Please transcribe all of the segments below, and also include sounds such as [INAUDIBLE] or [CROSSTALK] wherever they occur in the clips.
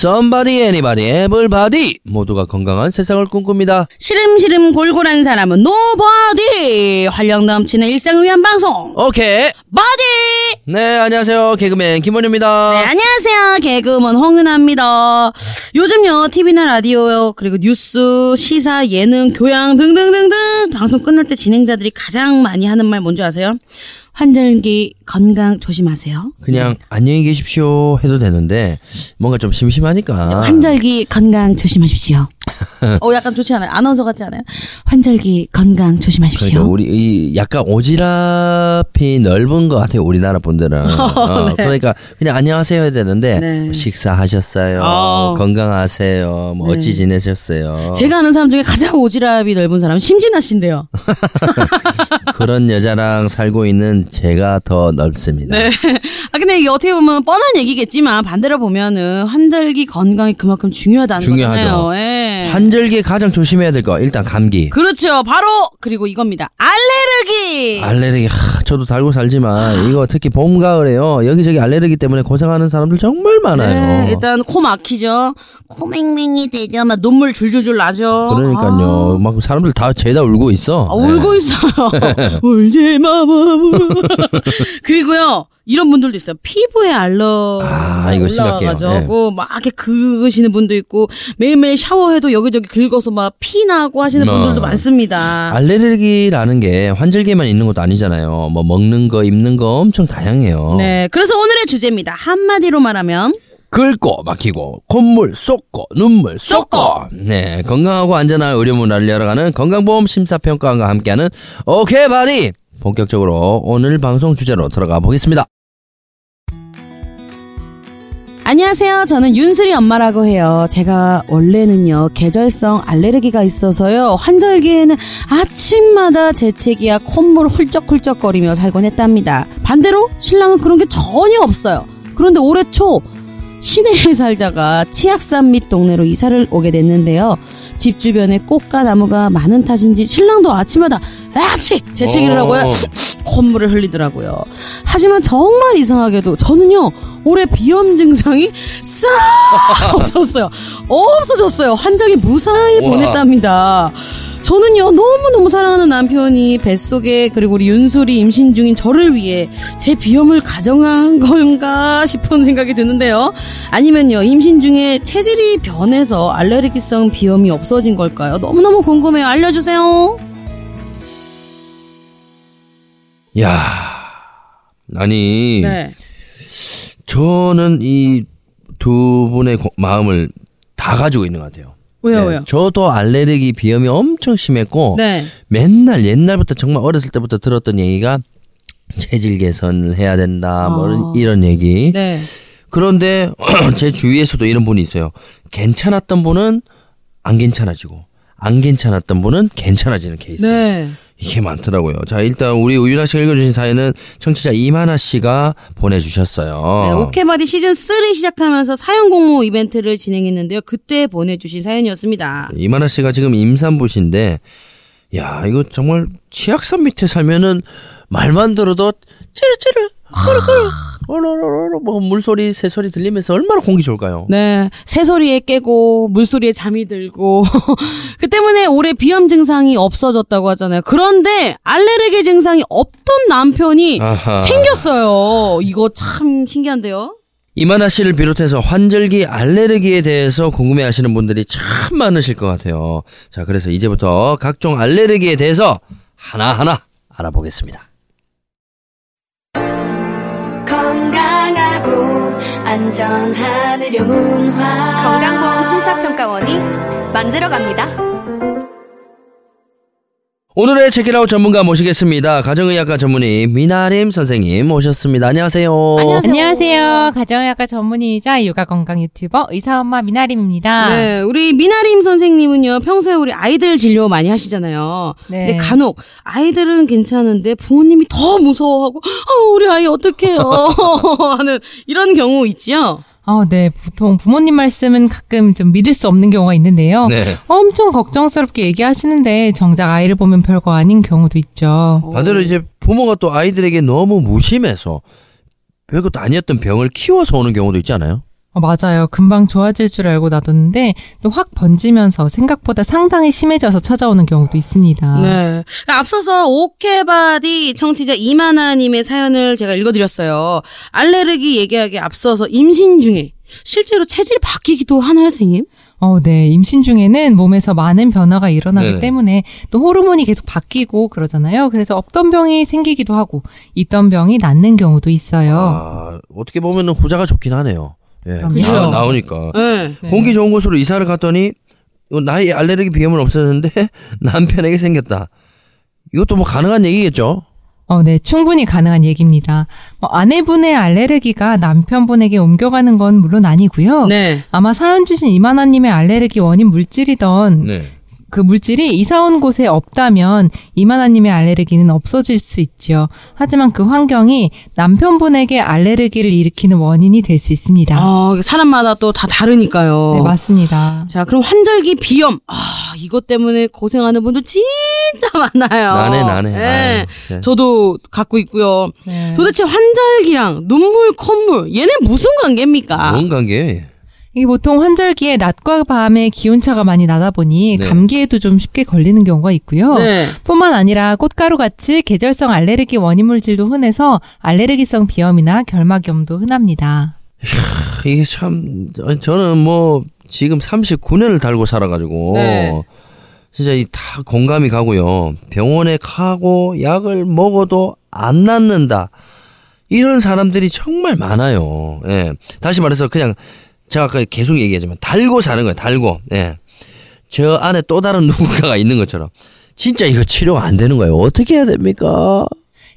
Somebody, anybody, everybody 모두가 건강한 세상을 꿈꿉니다. 시름시름 골골한 사람은 nobody 활력 넘치는 일상을 위한 방송 오케이. 바디 네, 안녕하세요. 개그맨 김원효입니다. 네, 안녕하세요 개그우먼 홍은아입니다 요즘요 TV나 라디오 그리고 뉴스 시사 예능 교양 등등등등 방송 끝날 때 진행자들이 가장 많이 하는 말 뭔지 아세요? 환절기 건강 조심하세요. 그냥 안녕히 계십시오 해도 되는데 뭔가 좀 심심하니까. 환절기 건강 조심하십시오 [LAUGHS] 어 약간 좋지 않아요? 아나운서 같지 않아요? 환절기 건강 조심하십시오 그러니까 우리 이 약간 오지랖이 넓은 것 같아요 우리나라 분들은 [LAUGHS] 어, 그러니까 그냥 안녕하세요 해야 되는데 네. 뭐 식사하셨어요 어. 건강하세요 뭐 어찌 지내셨어요 제가 아는 사람 중에 가장 오지랖이 넓은 사람은 심진아 씨인데요. [LAUGHS] 그런 여자랑 살고 있는 제가 더 넓습니다 네. 아 근데 이게 어떻게 보면 뻔한 얘기겠지만 반대로 보면은 환절기 건강이 그만큼 중요하다는 중요하죠. 거잖아요. 예. 환절기에 가장 조심해야 될 거 일단 감기 그렇죠. 바로 그리고 이겁니다. 알레르기. 알레르기 하, 저도 달고 살지만 이거 특히 봄 가을에요 여기저기 알레르기 때문에 고생하는 사람들 정말 많아요 네, 일단 코 막히죠. 코 맹맹이 되죠. 막 눈물 줄줄줄 나죠. 그러니까요 막 사람들 다 죄다 울고 있어 아, 울고 네. 있어요. [LAUGHS] 울지 마, [LAUGHS] 그리고요, 이런 분들도 있어요. 피부에 알러지가 아. 올라와가지고 막 이렇게 긁으시는 분도 있고 매일매일 샤워해도 여기저기 긁어서 막 피 나고 하시는 어. 분들도 많습니다. 알레르기라는 게 환절기에만 있는 것도 아니잖아요. 뭐 먹는 거, 입는 거 엄청 다양해요. 네, 그래서 오늘의 주제입니다. 한마디로 말하면 긁고 막히고 콧물 쏟고 눈물 쏟고 네 건강하고 안전한 의료 문화를 열어가는 건강보험 심사평가원과 함께하는 오케이 바디 본격적으로 오늘 방송 주제로 들어가 보겠습니다. 안녕하세요. 저는 윤슬이 엄마라고 해요. 제가 원래는요, 계절성 알레르기가 있어서요, 환절기에는 아침마다 재채기야 콧물 훌쩍훌쩍거리며 살곤 했답니다. 반대로 신랑은 그런 게 전혀 없어요. 그런데 올해 초, 시내에 살다가 치악산 밑 동네로 이사를 오게 됐는데요. 집 주변에 꽃과 나무가 많은 탓인지 신랑도 아침마다 아치 재채기를 어. [LAUGHS] 하고요. 콧물을 흘리더라고요. 하지만 정말 이상하게도 저는요 올해 비염 증상이 싹 없었어요. [LAUGHS] 없어졌어요. 환장이 무사히. 보냈답니다. 저는요 너무너무 사랑하는 남편이 뱃속에 그리고 우리 윤솔이 임신 중인 저를 위해 제 비염을 가정한 [LAUGHS] 건가 싶은 생각이 드는데요. 아니면요 임신 중에 체질이 변해서 알레르기성 비염이 없어진 걸까요? 너무너무 궁금해요. 알려주세요. 야 아니 네. 저는 이 두 분의 고- 마음을 다 가지고 있는 것 같아요. 왜요 네, 왜요? 저도 알레르기 비염이 엄청 심했고 네. 맨날 옛날부터 정말 어렸을 때부터 들었던 얘기가 체질 개선을 해야 된다 뭐 이런- 어. 이런 얘기. 네. 그런데 [CLEARS THROAT] 제 주위에서도 이런 분이 있어요. 괜찮았던 분은 안 괜찮아지고 안 괜찮았던 분은 괜찮아지는 케이스. 네. 이게 많더라고요. 자 일단 우리 우윤아 씨가 읽어주신 사연은 청취자 이만아 씨가 보내주셨어요. 네, 오케바디 시즌 3 시작하면서 사연 공모 이벤트를 진행했는데요. 그때 보내주신 사연이었습니다. 이만아 씨가 지금 임산부신데, 야, 이거 정말 치악산 밑에 살면은 말만 들어도 찌르찌르, 꼬르꼬르, 오로로로 뭐 물소리, 새소리 들리면서 얼마나 공기 좋을까요? 네, 새소리에 깨고 물소리에 잠이 들고 [LAUGHS] 그 때문에 올해 비염 증상이 없어졌다고 하잖아요. 그런데 알레르기 증상이 없던 남편이 아하. 생겼어요. 이거 참 신기한데요. 이만아 씨를 비롯해서 환절기 알레르기에 대해서 궁금해 하시는 분들이 참 많으실 것 같아요. 자, 그래서 이제부터 각종 알레르기에 대해서 하나하나 알아보겠습니다. 의료 문화 건강보험 심사평가원이 만들어갑니다. 오늘의 체키라웃 전문가 모시겠습니다. 가정의학과 전문의 미나림 선생님 모셨습니다. 안녕하세요. 안녕하세요. 가정의학과 전문의이자 육아 건강 유튜버 의사 엄마 미나림입니다. 네, 우리 미나림 선생님은요, 평소에 우리 아이들 진료 많이 하시잖아요. 네. 근데 간혹 아이들은 괜찮은데 부모님이 더 무서워하고, 아, 우리 아이 어떡해요. [LAUGHS] 하는 이런 경우 있지요? 어, 네. 보통 부모님 말씀은 가끔 좀 믿을 수 없는 경우가 있는데요. 네. 엄청 걱정스럽게 얘기하시는데 정작 아이를 보면 별거 아닌 경우도 있죠. 반대로 이제 부모가 또 아이들에게 너무 무심해서 별것도 아니었던 병을 키워서 오는 경우도 있지 않아요? 어, 맞아요. 금방 좋아질 줄 알고 놔뒀는데 또 확 번지면서 생각보다 상당히 심해져서 찾아오는 경우도 있습니다. 네. 앞서서 오케바디 청취자 이만아님의 사연을 제가 읽어드렸어요. 알레르기 얘기하기 앞서서 임신 중에 실제로 체질이 바뀌기도 하나요, 선생님? 어, 네. 임신 중에는 몸에서 많은 변화가 일어나기 네네. 때문에 또 호르몬이 계속 바뀌고 그러잖아요. 그래서 없던 병이 생기기도 하고 있던 병이 낫는 경우도 있어요. 아, 어떻게 보면 후자가 좋긴 하네요. 예. 그럼요. 나, 나오니까. 네. 네. 공기 좋은 곳으로 이사를 갔더니 이거 나의 알레르기 비염은 없었는데 [LAUGHS] 남편에게 생겼다. 이것도 뭐 가능한 얘기겠죠? 어, 네. 충분히 가능한 얘기입니다. 뭐 아내분의 알레르기가 남편분에게 옮겨가는 건 물론 아니고요. 네. 아마 사연 주신 이만화님의 알레르기 원인 물질이던 네. 그 물질이 이사 온 곳에 없다면 이만화님의 알레르기는 없어질 수 있죠. 하지만 그 환경이 남편분에게 알레르기를 일으키는 원인이 될 수 있습니다. 어, 사람마다 또 다 다르니까요. 네, 맞습니다. 자, 그럼 환절기 비염. 아, 이것 때문에 고생하는 분들 진짜 많아요. 나네 나네. 네. 아유, 네. 저도 갖고 있고요. 네. 도대체 환절기랑 눈물, 콧물, 얘네 무슨 관계입니까? 뭔 관계? 이게 보통 환절기에 낮과 밤에 기온차가 많이 나다 보니 네. 감기에도 좀 쉽게 걸리는 경우가 있고요. 네. 뿐만 아니라 꽃가루 같이 계절성 알레르기 원인 물질도 흔해서 알레르기성 비염이나 결막염도 흔합니다. 이게 참 저는 뭐 지금 39년을 달고 살아가지고 네. 진짜 이 다 공감이 가고요. 병원에 가고 약을 먹어도 안 낫는다. 이런 사람들이 정말 많아요. 예. 다시 말해서 그냥 제가 아까 계속 얘기하지만 달고 사는 거예요. 달고. 예. 저 안에 또 다른 [LAUGHS] 누군가가 있는 것처럼 진짜 이거 치료가 안 되는 거예요. 어떻게 해야 됩니까?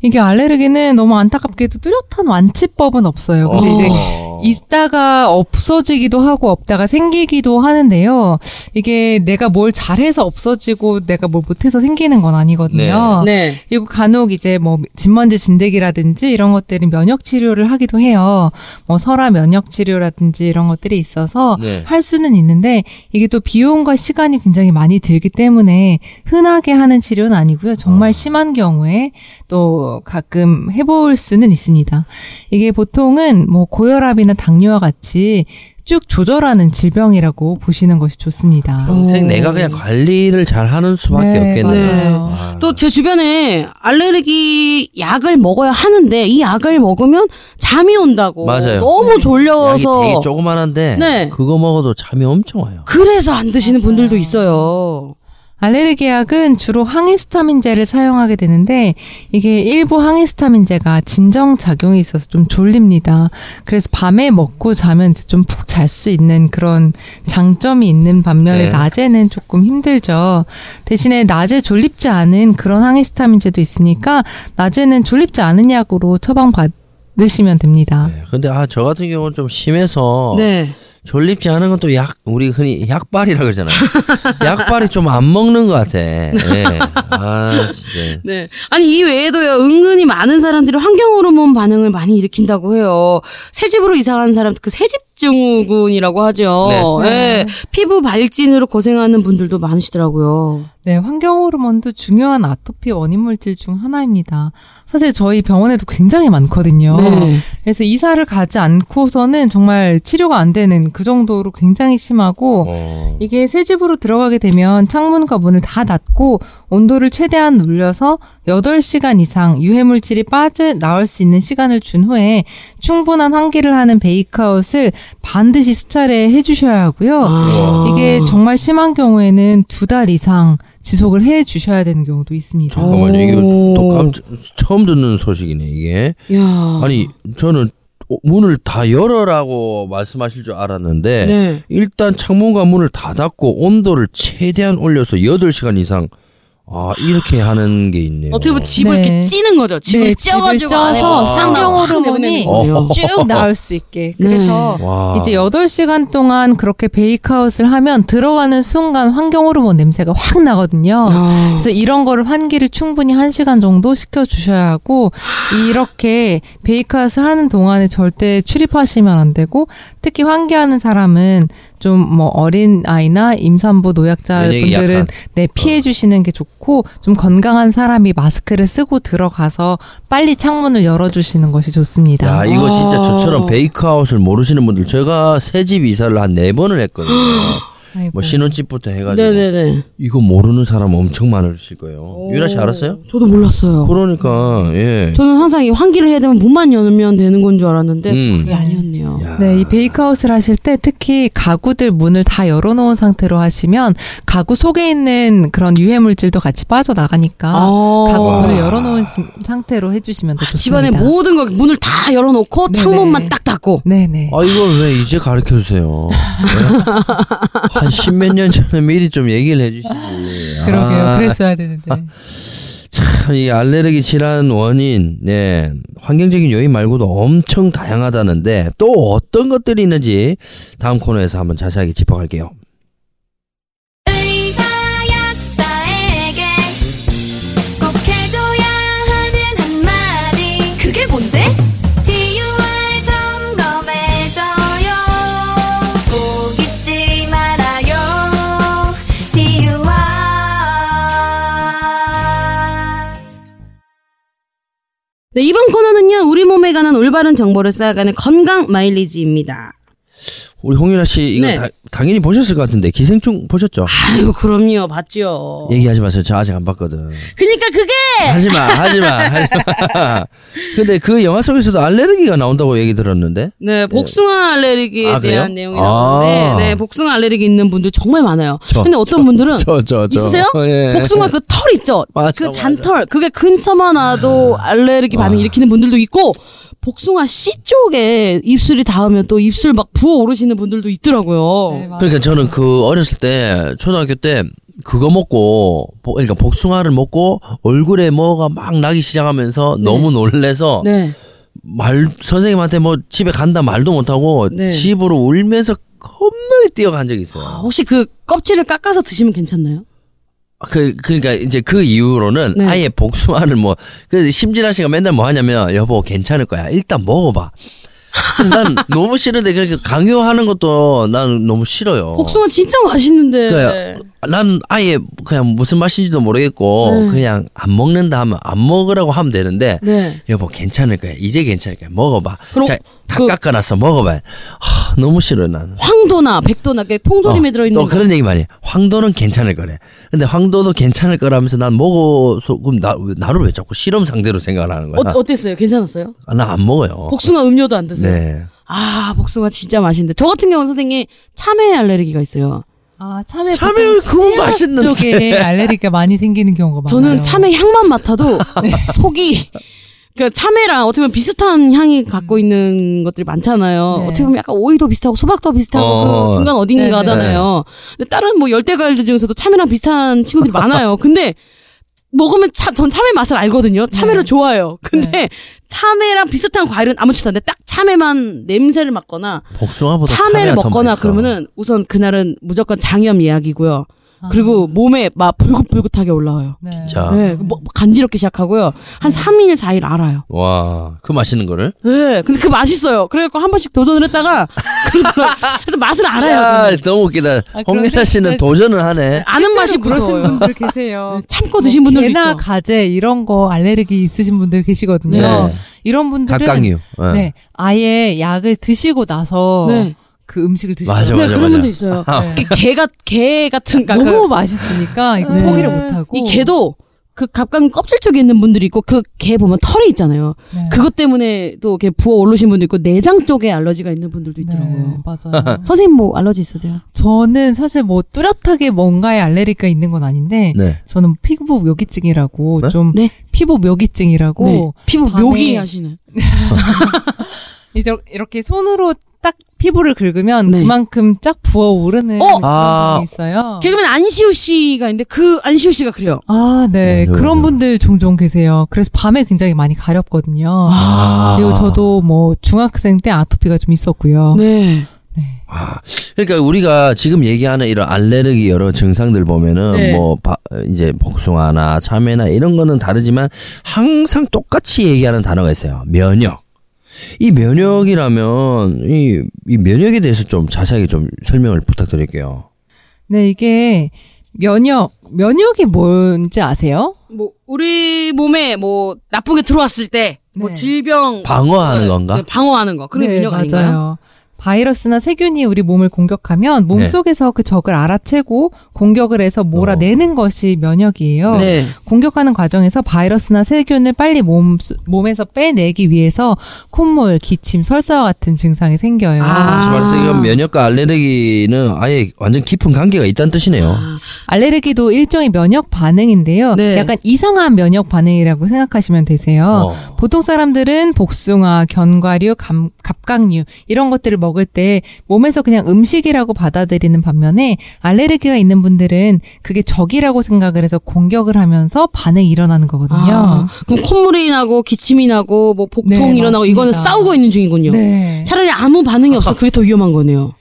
이게 알레르기는 너무 안타깝게도 뚜렷한 완치법은 없어요. 근데 이제 어. 있다가 없어지기도 하고 없다가 생기기도 하는데요. 이게 내가 뭘 잘해서 없어지고 내가 뭘 못해서 생기는 건 아니거든요. 네. 그리고 간혹 이제 뭐 진먼지 진드기라든지 이런 것들은 면역 치료를 하기도 해요. 뭐 설화 면역 치료라든지 이런 것들이 있어서 네. 할 수는 있는데 이게 또 비용과 시간이 굉장히 많이 들기 때문에 흔하게 하는 치료는 아니고요. 정말 심한 경우에 또 가끔 해볼 수는 있습니다. 이게 보통은 뭐 고혈압이나 당뇨와 같이 쭉 조절하는 질병이라고 보시는 것이 좋습니다. 평생 내가 그냥 관리를 잘 하는 수밖에 네, 없겠네요. 아. 또제 주변에 알레르기 약을 먹어야 하는데 이 약을 먹으면 잠이 온다고. 맞아요. 너무 약이 졸려서. 되게 조그만한데 네. 그거 먹어도 잠이 엄청 와요. 그래서 안 드시는 분들도 있어요. 알레르기 약은 주로 항히스타민제를 사용하게 되는데 이게 일부 항히스타민제가 진정 작용이 있어서 좀 졸립니다. 그래서 밤에 먹고 자면 좀 푹 잘 수 있는 그런 장점이 있는 반면에 네. 낮에는 조금 힘들죠. 대신에 낮에 졸립지 않은 그런 항히스타민제도 있으니까 낮에는 졸립지 않은 약으로 처방 받 으시면 됩니다. 네. 근데 아 저 같은 경우는 좀 심해서 네. 졸립지 않은 건 또 약 우리 흔히 약발이라 그러잖아요. [LAUGHS] 약발이 좀 안 먹는 것 같아. [LAUGHS] 예. 아 진짜. 네. 아니, 이 외에도요, 은근히 많은 사람들이 환경 호르몬 반응을 많이 일으킨다고 해요. 새 집으로 이사간 사람, 그 새집 증후군이라고 하죠. 네. 예. 피부 발진으로 고생하는 분들도 많으시더라고요. 네, 환경 호르몬도 중요한 아토피 원인 물질 중 하나입니다. 사실 저희 병원에도 굉장히 많거든요. 네. 그래서 이사를 가지 않고서는 정말 치료가 안 되는 그 정도로 굉장히 심하고 어. 이게 새 집으로 들어가게 되면 창문과 문을 다 닫고 온도를 최대한 눌려서 8시간 이상 유해 물질이 빠져 나올 수 있는 시간을 준 후에 충분한 환기를 하는 베이크아웃을 반드시 수차례 해주셔야 하고요. 아. 이게 정말 심한 경우에는 두 달 이상 지속을 해 주셔야 되는 경우도 있습니다. 잠깐만요. 이게 오. 또 깜짝 처음 듣는 소식이네 이게. 야. 아니 저는 어, 문을 다 열어라고 말씀하실 줄 알았는데 네. 일단 창문과 문을 다 닫고 온도를 최대한 올려서 8시간 이상 아 이렇게 하는 게 있네요. 어떻게 보면 집을 네. 이렇게 찌는 거죠. 집을 네, 찌어가지고 안에 쪄서 싹 나오고 확 호르몬이. 쭉 [LAUGHS] 나올 수 있게. 네. 그래서 와. 이제 8시간 동안 그렇게 베이크아웃을 하면 들어가는 순간 환경 호르몬 냄새가 확 나거든요. 아. 그래서 이런 거를 환기를 충분히 1시간 정도 시켜 주셔야 하고 이렇게 베이크아웃을 하는 동안에 절대 출입하시면 안 되고 특히 환기하는 사람은 좀 뭐 어린 아이나 임산부 노약자 분들은. 네 피해 주시는 게 좋고 좀 건강한 사람이 마스크를 쓰고 들어가서 빨리 창문을 열어 주시는 것이 좋습니다. 야 이거 진짜 아. 저처럼 베이크아웃을 모르시는 분들 제가 새 집 이사를 한 네 번을 했거든요. [GASPS] 아이고. 뭐 신혼집부터 해가지고 네네네. 이거 모르는 사람 엄청 많으실 거예요. 유나 씨 알았어요? 저도 몰랐어요. 그러니까 예. 저는 항상 이 환기를 해야 되면 문만 열면 되는 건 줄 알았는데 음. 그게 아니었네요. 야. 네, 이 베이크아웃을 하실 때 특히 가구들 문을 다 열어놓은 상태로 하시면 가구 속에 있는 그런 유해 물질도 같이 빠져나가니까 아. 가구 문을 와. 열어놓은 시- 상태로 해주시면 더 좋습니다. 집안의 모든 거 문을 다 열어놓고 네네. 창문만 딱 닫고. 네네. 아 이걸 왜 이제 가르쳐 주세요? [LAUGHS] 한 십몇 년 전에 미리 좀 얘기를 해주시지. 그러게요. 아, 그랬어야 되는데. [LAUGHS] 참, 이 알레르기 질환 원인, 네, 환경적인 요인 말고도 엄청 다양하다는데 또 어떤 것들이 있는지 다음 코너에서 한번 자세하게 짚어갈게요. 네, 이번 코너는요, 우리 몸에 관한 올바른 정보를 쌓아가는 건강 마일리지입니다. 우리 홍윤아 씨 이거 네. 다- 당연히 보셨을 것 같은데 기생충 보셨죠? 아유, 그럼요, 봤죠. 얘기하지 마세요. 저 아직 안 봤거든. 그니까 그게! 하지 마, 하지 마, 하지 마. [LAUGHS] 근데 그 영화 속에서도 알레르기가 나온다고 얘기 들었는데. 네, 복숭아 알레르기에 아? 대한 내용이 나오는데, 아. 네, 복숭아 알레르기 있는 분들 정말 많아요. 저, 근데 어떤 분들은 저, 저, 저. 있으세요? [LAUGHS] 예. 복숭아 그 털 있죠? 맞아, 그 맞아. 잔털. 그게 근처만 와도 알레르기 반응 와. 일으키는 분들도 있고, 복숭아 씨 쪽에 입술이 닿으면 또 입술 막 부어 오르시는 분들도 있더라고요. 네. 그러니까 저는 그 어렸을 때 초등학교 때 그거 먹고 보- 그러니까 복숭아를 먹고 얼굴에 뭐가 막 나기 시작하면서 너무 놀래서 네. 말 선생님한테 뭐 집에 간다 말도 못하고 네. 집으로 울면서 겁나게 뛰어간 적이 있어요. 혹시 그 껍질을 깎아서 드시면 괜찮나요? 그 그러니까 이제 그 이후로는 네. 아예 복숭아를 뭐그 심진아 씨가 맨날 뭐 하냐면 여보 괜찮을 거야 일단 먹어봐. 난 [LAUGHS] 너무 싫은데 그렇게 강요하는 것도 난 너무 싫어요. 복숭아 진짜 맛있는데. 그래요. 난 아예 그냥 무슨 맛인지도 모르겠고 네. 그냥 안 먹는다 하면 안 먹으라고 하면 되는데 네. 여보 괜찮을 거야 이제 괜찮을 거야 먹어봐 자, 다 그- 깎아놨어 먹어봐 하, 너무 싫어 나는 황도나 백도나 그 통조림에 어, 들어있는 또 거. 그런 얘기 많이 해 황도는 괜찮을 거래 근데 황도도 괜찮을 거라면서 난 먹어서 그럼 나, 나를 왜 자꾸 실험 상대로 생각을 하는 거야 어, 어땠어요? 괜찮았어요? 나안 먹어요 복숭아 음료도 안 드세요? 네 아, 복숭아 진짜 맛있는데. 저 같은 경우는 선생님 참외 알레르기가 있어요. 아, 참외 참외 씨앗 맛있는데. 쪽에 알레르기가 많이 생기는 경우가 많아요. 저는 참외 향만 맡아도 [LAUGHS] 속이 그 참외랑 어떻게 보면 비슷한 향이 갖고 있는 것들이 많잖아요. 네. 어떻게 보면 약간 오이도 비슷하고 수박도 비슷하고 어. 그 중간 어딘가잖아요. 근데 다른 뭐 열대 과일들 중에서도 참외랑 비슷한 친구들이 많아요. 근데 먹으면 차, 전 참외 맛을 알거든요. 참외를 네. 좋아해요. 근데 참외랑 비슷한 과일은 아무렇지도 않은데 딱 참외만 냄새를 맡거나 복숭아보다 참외를 먹거나 맛있어. 그러면은 우선 그날은 무조건 장염 예약이고요. 그리고 몸에 막 불긋불긋하게 올라와요. 네. 자. 네, 뭐 간지럽기 시작하고요. 한 3일, 4일 알아요. 와, 그 맛있는 거를? 네, 근데 그 맛있어요. 그래갖고 한 번씩 도전을 했다가, [LAUGHS] 그러더라고요. 그래서 맛을 알아요, 아, 저는. 너무 웃기다. 아, 홍민아 그런데 씨는 진짜- 도전을 하네. 아는 맛이 그러신 무서워요. 분들 계세요. 네, 참고 드신 분들 도 개나 있죠. 가재 이런 거 알레르기 있으신 분들 계시거든요. 네. 이런 분들은 각각류. 어. 네 아예 약을 드시고 나서 네. 그 음식을 드시죠. 맞아, 네, 맞아, 그런 맞아. 분도 있어요. 네. 이게 개가, 개 같은, 그러니까 너무 그- 맛있으니까 이거 네. 포기를 못 하고 이 개도 그 갑각 껍질 쪽에 있는 분들이 있고 그 개 보면 털이 있잖아요. 네. 그것 때문에 또 이렇게 부어 오르신 분도 있고 내장 쪽에 알러지가 있는 분들도 있더라고요. 네, 맞아요. [LAUGHS] 선생님 뭐 알러지 있으세요? 저는 사실 뭐 뚜렷하게 뭔가에 알레르기가 있는 건 아닌데 네. 저는 피부 묘기증이라고 네? 좀 네. 피부 묘기증이라고 네. 피부 묘기 하시는. [LAUGHS] 이제 이렇게 손으로 딱 피부를 긁으면 네. 그만큼 쫙 부어오르는 어! 그런 아. 있어요. 개그맨 안시우 씨가 있는데 그 안시우 씨가 그래요. 아, 네. 맞아요, 그런. 분들 종종 계세요. 그래서 밤에 굉장히 많이 가렵거든요. 아. 그리고 저도 뭐 중학생 때 아토피가 좀 있었고요. 네. 아, 그러니까 우리가 지금 얘기하는 이런 알레르기 여러 증상들 보면은 네. 뭐 바- 이제 복숭아나 참외나 이런 거는 다르지만 항상 똑같이 얘기하는 단어가 있어요. 면역. 이 면역이라면 이, 이 면역에 대해서 좀 자세하게 좀 설명을 부탁드릴게요. 네, 이게 면역, 면역이 뭔지 아세요? 뭐 우리 몸에 뭐 나쁜 게 들어왔을 때 뭐 네. 질병 방어하는 네, 건가? 네, 방어하는 거. 그게 면역 아닌가요? 맞아요. 바이러스나 세균이 우리 몸을 공격하면 몸 네. 속에서 그 적을 알아채고 공격을 해서 몰아내는 것이 면역이에요. 네. 공격하는 과정에서 바이러스나 세균을 빨리 몸, 몸에서 빼내기 위해서 콧물, 기침, 설사와 같은 증상이 생겨요. 아. 다시 말해서 이건 면역과 알레르기는 아예 완전 깊은 관계가 있다는 뜻이네요. 알레르기도 일종의 면역 반응인데요. 네. 약간 이상한 면역 반응이라고 생각하시면 되세요. 어. 보통 사람들은 복숭아, 견과류, 감, 갑각류 이런 것들을 먹을 때 몸에서 그냥 음식이라고 받아들이는 반면에 알레르기가 있는 분들은 그게 적이라고 생각을 해서 공격을 하면서 반응이 일어나는 거거든요. 아, 그럼 콧물이 나고 기침이 나고 뭐 복통 네, 일어나고 이거는 맞습니다. 싸우고 있는 중이군요. 네. 차라리 아무 반응이 없어 그게 더 위험한 거네요.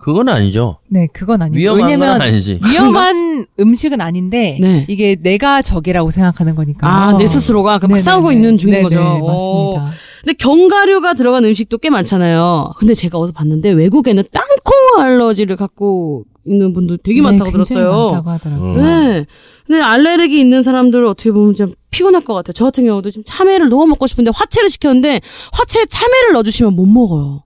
그건 아니죠. 네, 그건 아니고 위험한 건 왜냐면 아니지. [LAUGHS] 위험한 음식은 아닌데 네. 이게 내가 적이라고 생각하는 거니까. 아, 내 스스로가 그막 싸우고 있는 중인 거죠. 네, 오. 맞습니다. 근데 견과류가 들어간 음식도 꽤 많잖아요. 근데 제가 어디서 봤는데 외국에는 땅콩 알러지를 갖고 있는 분들 되게 많다고 네, 굉장히 들었어요. 많다고 하더라고요. 음. 네. 근데 알레르기 있는 사람들 어떻게 보면 좀 피곤할 것 같아요. 저 같은 경우도 지금 참외를 너무 먹고 싶은데 화채를 시켰는데 화채에 참외를 넣어주시면 못 먹어요.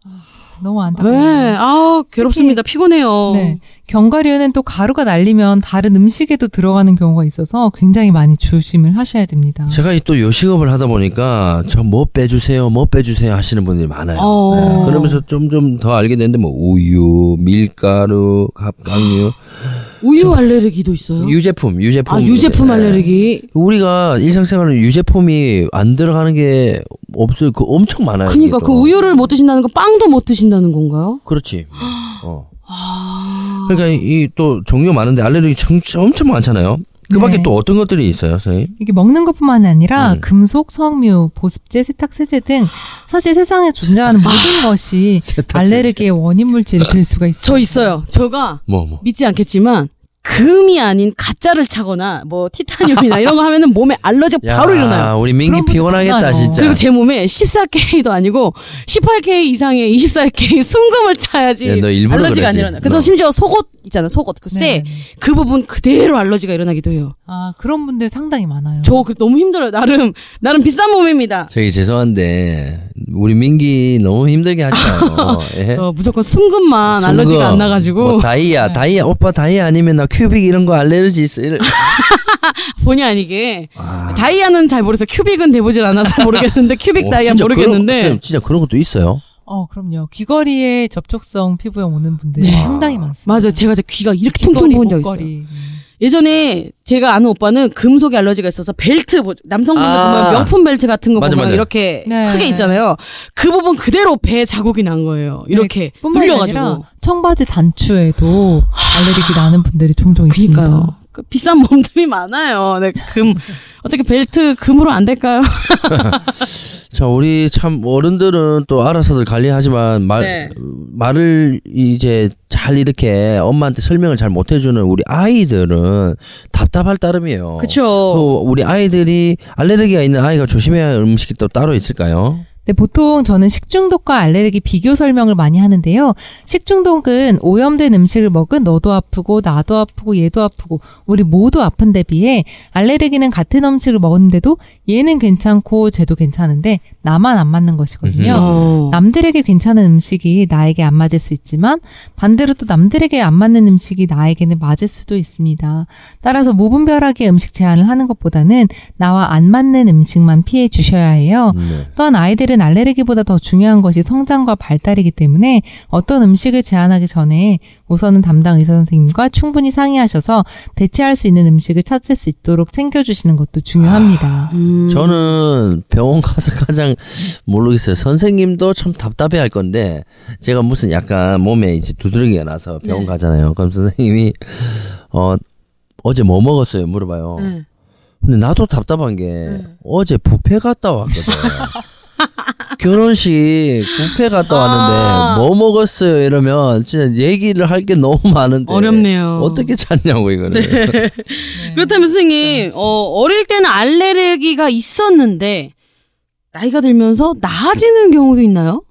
너무 네. 안타까워요. 아, 괴롭습니다. 피곤해요. 네. 견과류는 또 가루가 날리면 다른 음식에도 들어가는 경우가 있어서 굉장히 많이 조심을 하셔야 됩니다. 제가 이또 요식업을 하다 보니까 저 뭐 빼주세요, 뭐 빼주세요 하시는 분들이 많아요. 어. 네, 그러면서 좀 좀 더 알게 됐는데 뭐 우유, 밀가루, 갑각류, [GASPS] 우유 알레르기도 있어요? 유제품, 유제품. 아, 유제품 네. 알레르기. 우리가 일상생활에 유제품이 안 들어가는 게 없어요. 그 엄청 많아요. 그니까 그 또. 우유를 못 드신다는 거 빵도 못 드신다는 건가요? 그렇지. [GASPS] 어. 아. 그러니까 이 또 종류 많은데 알레르기 참- 엄청 많잖아요. 그 밖에 네. 또 어떤 것들이 있어요, 선생님? 이게 먹는 것뿐만 아니라 음. 금속, 석류, 보습제, 세탁세제 등 사실 세상에 존재하는 모든 것이 세탁세제. 알레르기의 원인 물질이 될 수가 있어요. 저 있어요. 저가 뭐, 뭐. 믿지 않겠지만 금이 아닌 가짜를 차거나 뭐 티타늄이나 이런 거 하면은 몸에 알러지가 야, 바로 일어나요. 우리 민기 그런 분들 피곤하겠다, 많아요. 진짜. 그리고 제 몸에 14K도 아니고 18K 이상의 24K [LAUGHS] 순금을 차야지 야, 너 일부러 알러지가 안 그러지. 일어나. 그래서 너. 심지어 속옷 있잖아, 속옷 그 쇠. 네, 네. 그 부분 그대로 알러지가 일어나기도 해요. 아, 그런 분들 상당히 많아요. 저그 너무 힘들어요. 나름 나름 비싼 몸입니다. 저기 죄송한데 우리 민기 너무 힘들게 하지 마요. [LAUGHS] 예? 저 무조건 순금만 알러지가 순금, 안 나가지고 뭐 다이아, 다이아 오빠 다이아 아니면 나 큐빅 이런 거 알레르기 있어. 이런- [LAUGHS] 본의 아니게 아. 다이아는 잘 모르겠어요. 큐빅은 돼보질 않아서 모르겠는데 큐빅 어, 다이아 모르겠는데 그런, 진짜 그런 것도 있어요. 어, 그럼요. 귀걸이에 접촉성 피부염 오는 분들이 네. 상당히 많습니다. 맞아 제가 귀가 이렇게 퉁퉁 귀걸이, 부은 적 있어요. 예전에 제가 아는 오빠는 금속에 알러지가 있어서 벨트 보- 남성분들 아. 보면 명품 벨트 같은 거 맞아, 보면 맞아. 이렇게 네. 크게 있잖아요. 그 부분 그대로 배 자국이 난 거예요. 이렇게 네, 눌려가지고. 청바지 단추에도 알레르기 나는 분들이 종종 있습니다. 그니까요. 그 비싼 몸들이 많아요. 네, 금 어떻게 벨트 금으로 안 될까요? [LAUGHS] 자, 우리 참 어른들은 또 알아서들 관리하지만 말 네. 말을 이제 잘 이렇게 엄마한테 설명을 잘 못 해주는 우리 아이들은 답답할 따름이에요. 또 우리 아이들이 알레르기가 있는 아이가 조심해야 할 음식이 또 따로 있을까요? 네, 보통 저는 식중독과 알레르기 비교 설명을 많이 하는데요. 식중독은 오염된 음식을 먹은 너도 아프고 나도 아프고 얘도 아프고 우리 모두 아픈 데 비해 알레르기는 같은 음식을 먹었는데도 얘는 괜찮고 쟤도 괜찮은데 나만 안 맞는 것이거든요. 어. 남들에게 괜찮은 음식이 나에게 안 맞을 수 있지만 반대로 또 남들에게 안 맞는 음식이 나에게는 맞을 수도 있습니다. 따라서 무분별하게 음식 제한을 하는 것보다는 나와 안 맞는 음식만 피해 주셔야 해요. 네. 또한 아이들은 아이들은 알레르기보다 더 중요한 것이 성장과 발달이기 때문에 어떤 음식을 제한하기 전에 우선은 담당 의사 선생님과 충분히 상의하셔서 대체할 수 있는 음식을 찾을 수 있도록 챙겨주시는 것도 중요합니다. 음. 저는 병원 가서 [LAUGHS] 가장 모르겠어요. 선생님도 참 답답해 할 건데, 제가 무슨 약간 몸에 이제 두드러기가 나서 병원 네. 가잖아요. 그럼 선생님이, 어, 어제 뭐 먹었어요? 물어봐요. 네. 근데 나도 답답한 게, 어제 뷔페 갔다 왔거든. [LAUGHS] 결혼식 뷔페 갔다 왔는데 뭐 먹었어요? 이러면 진짜 얘기를 할 게 너무 많은데. 어렵네요. 어떻게 찾냐고 이거는 [LAUGHS] 그렇다면 선생님, 어, 어릴 때는 알레르기가 있었는데, 나이가 들면서 나아지는 경우도 있나요?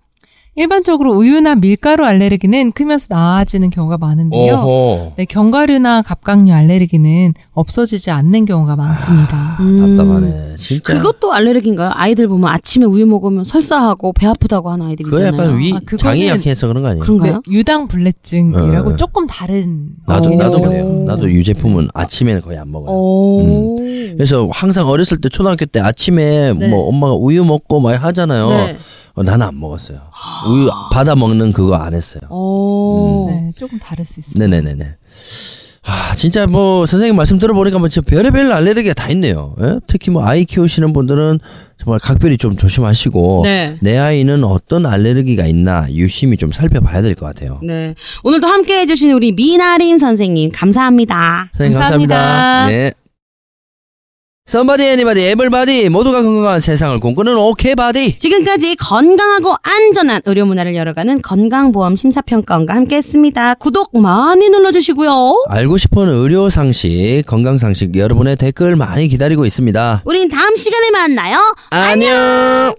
일반적으로 우유나 밀가루 알레르기는 크면서 나아지는 경우가 많은데요. 네, 견과류나 갑각류 알레르기는 없어지지 않는 경우가 많습니다. 답답하네 진짜 음. 그것도 알레르기인가요? 아이들 보면 아침에 우유 먹으면 설사하고 배 아프다고 하는 아이들이 있잖아요. 약간 위 아, 장이 약해서 그런 거 아니에요? 그런가요? 네, 유당 불내증이라고 어. 조금 다른 나도 나도 오. 그래요. 나도 유제품은 아침에는 거의 안 먹어요. 오. 그래서 항상 어렸을 때 초등학교 때 아침에 네. 뭐 엄마가 우유 먹고 막 하잖아요. 네. 어, 나는 안 먹었어요. 우유 받아 먹는 그거 안 했어요. 오. 네, 조금 다를 수 있습니다. 네네네네. 아 진짜 뭐 선생님 말씀 들어보니까 뭐 진짜 별의별 알레르기가 다 있네요. 예? 특히 뭐 아이 키우시는 분들은 정말 각별히 좀 조심하시고 네. 내 아이는 어떤 알레르기가 있나 유심히 좀 살펴봐야 될 것 같아요. 네. 오늘도 함께 해주신 우리 미나림 선생님, 감사합니다. 선생님 감사합니다. 감사합니다. 네. Somebody anybody everybody 모두가 건강한 세상을 꿈꾸는 오케이 바디 지금까지 건강하고 안전한 의료 문화를 열어가는 건강보험 심사평가원과 함께 했습니다. 구독 많이 눌러주시고요. 알고 싶은 의료 상식 건강 상식 여러분의 댓글 많이 기다리고 있습니다. 우린 다음 시간에 만나요. 안녕.